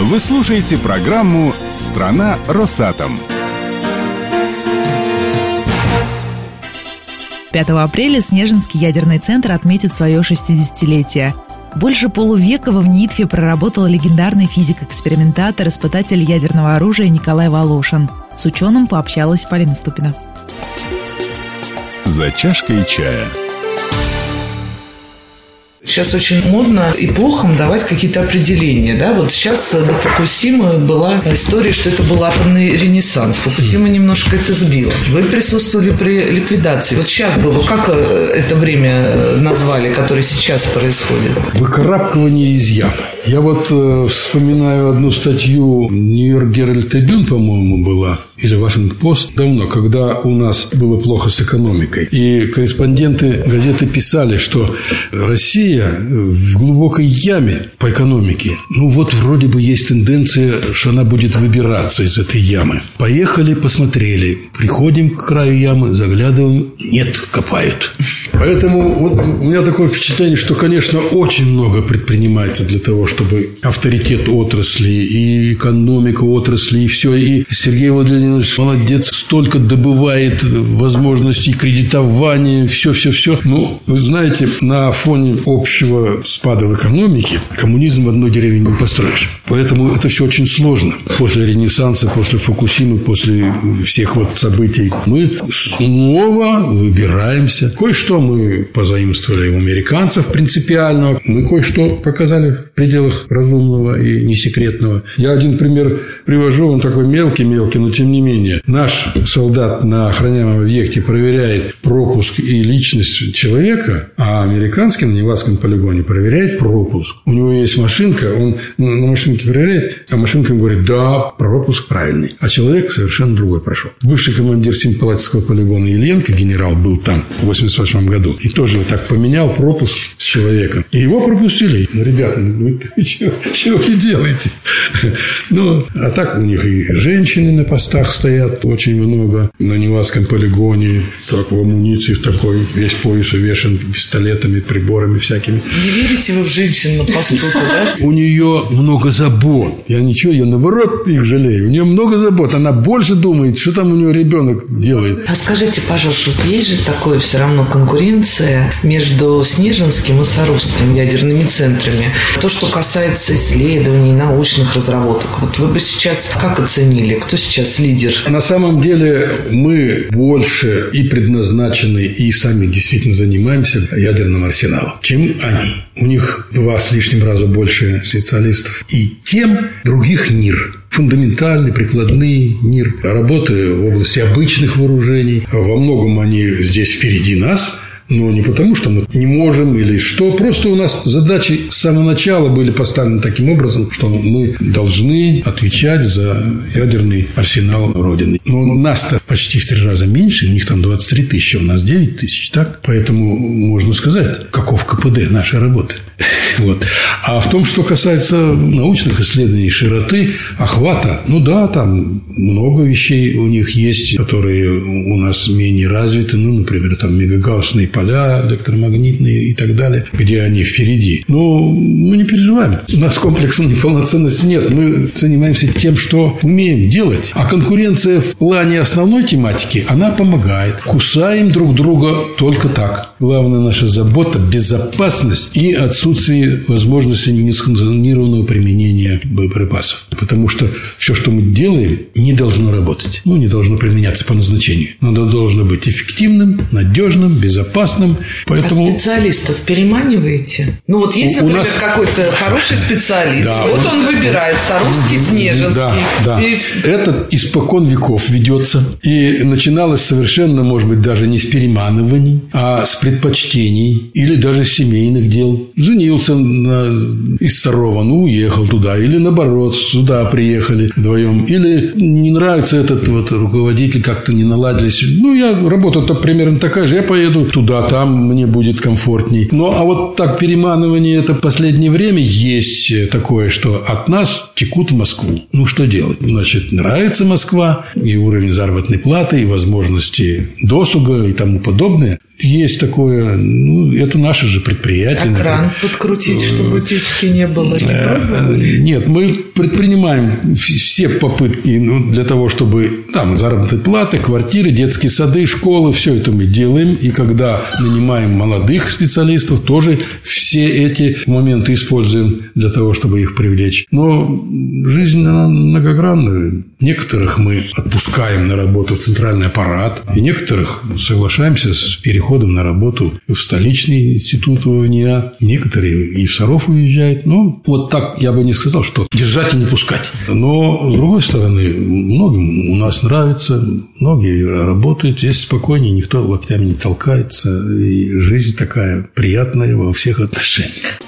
Вы слушаете программу «Страна Росатом». 5 апреля Снежинский ядерный центр отметит свое 60-летие. Больше полувека в НИТФе проработал легендарный физик-экспериментатор, испытатель ядерного оружия Николай Волошин. С ученым пообщалась Полина Ступина. За чашкой чая. Сейчас очень модно эпохам давать какие-то определения. Да? Вот сейчас до Фукусимы была история, что это был атомный ренессанс. Фукусима немножко это сбила. Вы присутствовали при ликвидации. Вот сейчас было, как э, это время э, назвали, которое сейчас происходит? Выкарабкивание из ямы. Я вот э, вспоминаю одну статью Нью-Йорк Геральд Трибюн, по-моему, была, или Вашингтон Пост, давно, когда у нас было плохо с экономикой. И корреспонденты газеты писали, что Россия в глубокой яме по экономике. Ну, вот вроде бы есть тенденция, что она будет выбираться из этой ямы. Поехали, посмотрели. Приходим к краю ямы, заглядываем. Нет, копают. Поэтому вот у меня такое впечатление, что, конечно, очень много предпринимается для того, чтобы авторитет отрасли и экономика отрасли, и все. И Сергей Владимирович молодец, столько добывает возможностей кредитования, все-все-все. Ну, вы знаете, на фоне общего спада в экономике коммунизм в одной деревне не построишь. Поэтому это все очень сложно. После Ренессанса, после Фукусимы, после всех вот событий мы снова выбираемся. Кое-что мы позаимствовали у американцев принципиально. Мы кое-что показали в пределах разумного и несекретного. Я один пример привожу, он такой мелкий-мелкий, но тем не менее. Наш солдат на охраняемом объекте проверяет пропуск и личность человека, а американский на Невадском полигоне проверяет пропуск. У него есть машинка, он на машинке проверяет, а машинка ему говорит, да, пропуск правильный. А человек совершенно другой прошел. Бывший командир Симпалатского полигона Ильенко, генерал, был там в 88 году. И тоже вот так поменял пропуск с человеком. И его пропустили. Ну, ребята, ну, чего, чего вы делаете? Ну, а так у них и женщины на постах стоят очень много. На Невадском полигоне, так в амуниции в такой, весь пояс увешан пистолетами, приборами всякими. Не верите вы в женщин на посту да? У нее много забот. Я ничего, я наоборот их жалею. У нее много забот. Она больше думает, что там у нее ребенок делает. А скажите, пожалуйста, вот есть же такое все равно конкуренция между Снежинским и Саровским ядерными центрами. То, что касается исследований, научных разработок. Вот вы бы сейчас как оценили? Кто сейчас лидер? На самом деле мы больше и предназначены, и сами действительно занимаемся ядерным арсеналом, чем они. У них два с лишним раза больше специалистов. И тем других мир фундаментальный, прикладный мир, работы в области обычных вооружений. Во многом они здесь впереди нас – но не потому, что мы не можем или что. Просто у нас задачи с самого начала были поставлены таким образом, что мы должны отвечать за ядерный арсенал Родины. Но нас-то почти в три раза меньше, у них там 23 тысячи, у нас 9 тысяч, так? Поэтому можно сказать, каков КПД нашей работы. Вот. А в том, что касается научных исследований, широты, охвата, ну да, там много вещей у них есть, которые у нас менее развиты, ну, например, там мегагаусные поля электромагнитные и так далее, где они впереди. Но мы не переживаем. У нас комплексной неполноценности нет. Мы занимаемся тем, что умеем делать. А конкуренция в плане основной тематики, она помогает. Кусаем друг друга только так. Главная наша забота – безопасность и отсутствие возможности несанкционированного применения боеприпасов. Потому что все, что мы делаем, не должно работать. Ну, не должно применяться по назначению. Оно должно быть эффективным, надежным, безопасным опасным. Поэтому... А специалистов переманиваете? Ну, вот есть, например, нас... какой-то хороший специалист. Да, вот он, он выбирает Саровский, Снежинский. Да, да. И... Это испокон веков ведется. И начиналось совершенно, может быть, даже не с переманываний, а с предпочтений или даже с семейных дел. Женился на... из Сарова, ну, уехал туда. Или наоборот, сюда приехали вдвоем. Или не нравится этот вот руководитель, как-то не наладились. Ну, я работа-то примерно такая же. Я поеду туда, а там мне будет комфортней. Ну, а вот так переманывание это последнее время есть такое, что от нас текут в Москву. Ну, что делать? Значит, нравится Москва, и уровень заработной платы, и возможности досуга, и тому подобное. Есть такое, ну, это наше же предприятие. А кран подкрутить, чтобы утечки не было? Не э, Нет, мы предпринимаем все попытки ну, для того, чтобы там заработать платы, квартиры, детские сады, школы, все это мы делаем. И когда нанимаем молодых специалистов, тоже все эти моменты используем для того, чтобы их привлечь. Но жизнь она многогранная. Некоторых мы отпускаем на работу в центральный аппарат, и некоторых соглашаемся с переходом на работу в столичный институт ВНИА. Некоторые и в Саров уезжают. Ну, вот так я бы не сказал, что держать и не пускать. Но, с другой стороны, многим у нас нравится, многие работают, здесь спокойнее, никто локтями не толкается, и жизнь такая приятная во всех отношениях.